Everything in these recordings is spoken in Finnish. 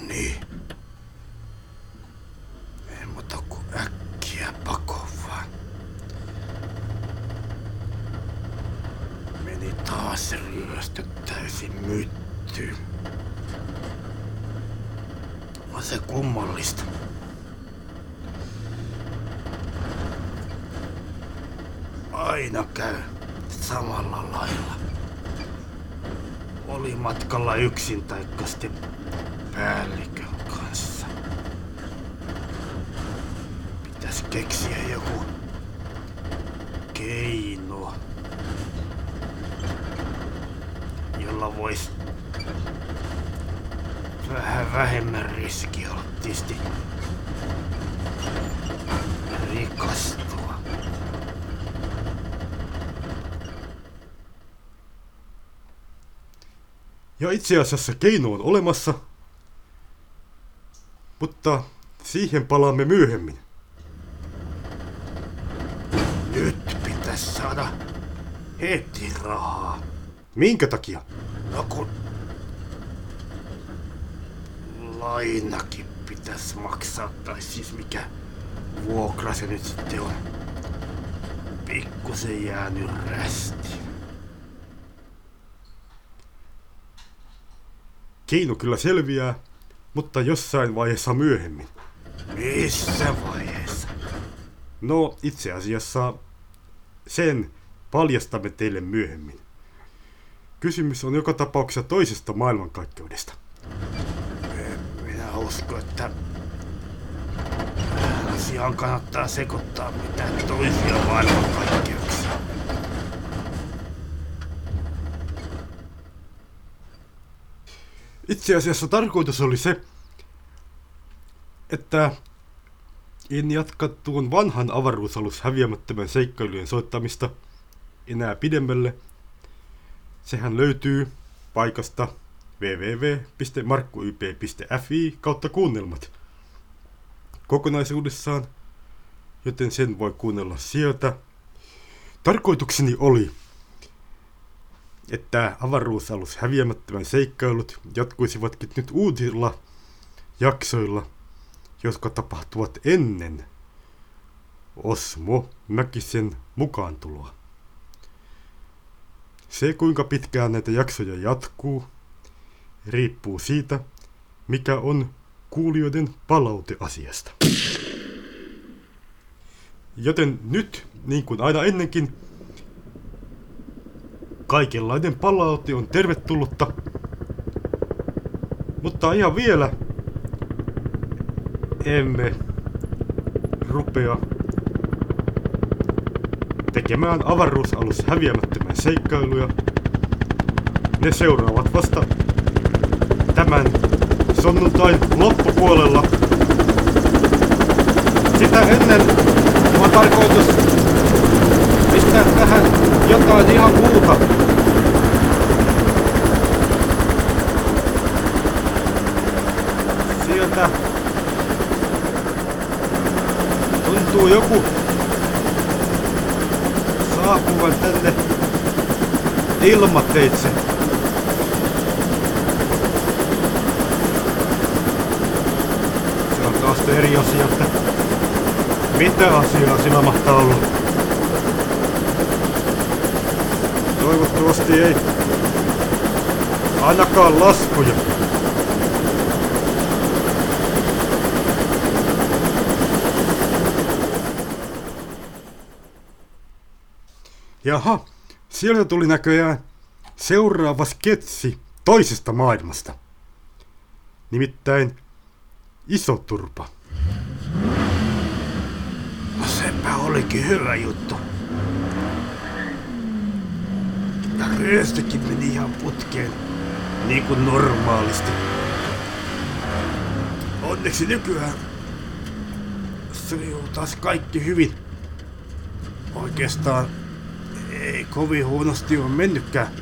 Niin. Ei muuta kuin äkkiä pakoon vaan. Meni taas ryöstö täysin myttyyn. On se kummallista. Aina käy samalla lailla. Oli matkalla yksin taikka sitten päällikön kanssa. Pitäis keksiä joku keino, jolla vois vähän vähemmän riskialttisti rikastua. Ja itse asiassa keino on olemassa, mutta siihen palaamme myöhemmin. Nyt pitäis saada heti rahaa. Minkä takia? No kun lainakin pitäis maksaa, tai siis mikä vuokra se nyt sitten on. Pikkusen jäänyt rästiin. Keino kyllä selviää, mutta jossain vaiheessa myöhemmin. Missä vaiheessa? No, itse asiassa sen paljastamme teille myöhemmin. Kysymys on joka tapauksessa toisesta maailmankaikkeudesta. En minä usko, että asiaan kannattaa sekoittaa mitään toisia maailmankaikkeuksia. Itse asiassa tarkoitus oli se, että en jatka tuon vanhan avaruusalus häviämättömän seikkailujen soittamista enää pidemmälle. Sehän löytyy paikasta www.markkuyp.fi kautta kuunnelmat kokonaisuudessaan, joten sen voi kuunnella sieltä. Tarkoitukseni oli, että avaruusalus häviämättömän seikkailut jatkuisivatkin nyt uusilla jaksoilla, jotka tapahtuvat ennen Osmo Mäkisen mukaantuloa. Se, kuinka pitkään näitä jaksoja jatkuu, riippuu siitä, mikä on kuulijoiden palaute asiasta. Joten nyt, niin kuin aina ennenkin, kaikenlainen palaute on tervetullutta. Mutta ihan vielä emme rupea tekemään avaruusalus häviämättömän seikkailuja. Ne seuraavat vasta tämän sunnuntain loppupuolella. Sitä ennen on tarkoitus pistää tähän jotain ihan muuta. Sieltä tuntuu joku saapuvan tänne ilmateitse. Se on taas eri asia, että mitä asiaa sillä mahtaa olla. Toivottavasti ei ainakaan laskuja. Jaha, sieltä tuli näköjään seuraava sketsi toisesta maailmasta. Nimittäin Iso Turpa. No sepä olikin hyvä juttu. Ja ryöstökin meni ihan putkeen, niin kuin normaalisti. Onneksi nykyään sujuu taas kaikki hyvin. Oikeastaan ei kovin huonosti ole mennytkään.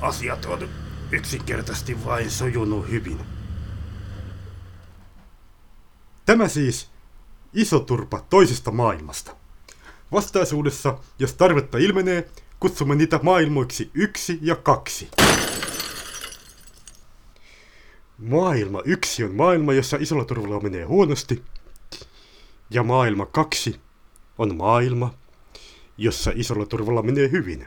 Asiat on yksinkertaisesti vain sujunut hyvin. Tämä siis Iso Turpa toisesta maailmasta. Vastaisuudessa, jos tarvetta ilmenee, kutsumme niitä maailmoiksi yksi ja kaksi. Maailma yksi on maailma, jossa isolla turvalla menee huonosti. Ja maailma kaksi on maailma, jossa isolla turvalla menee hyvin.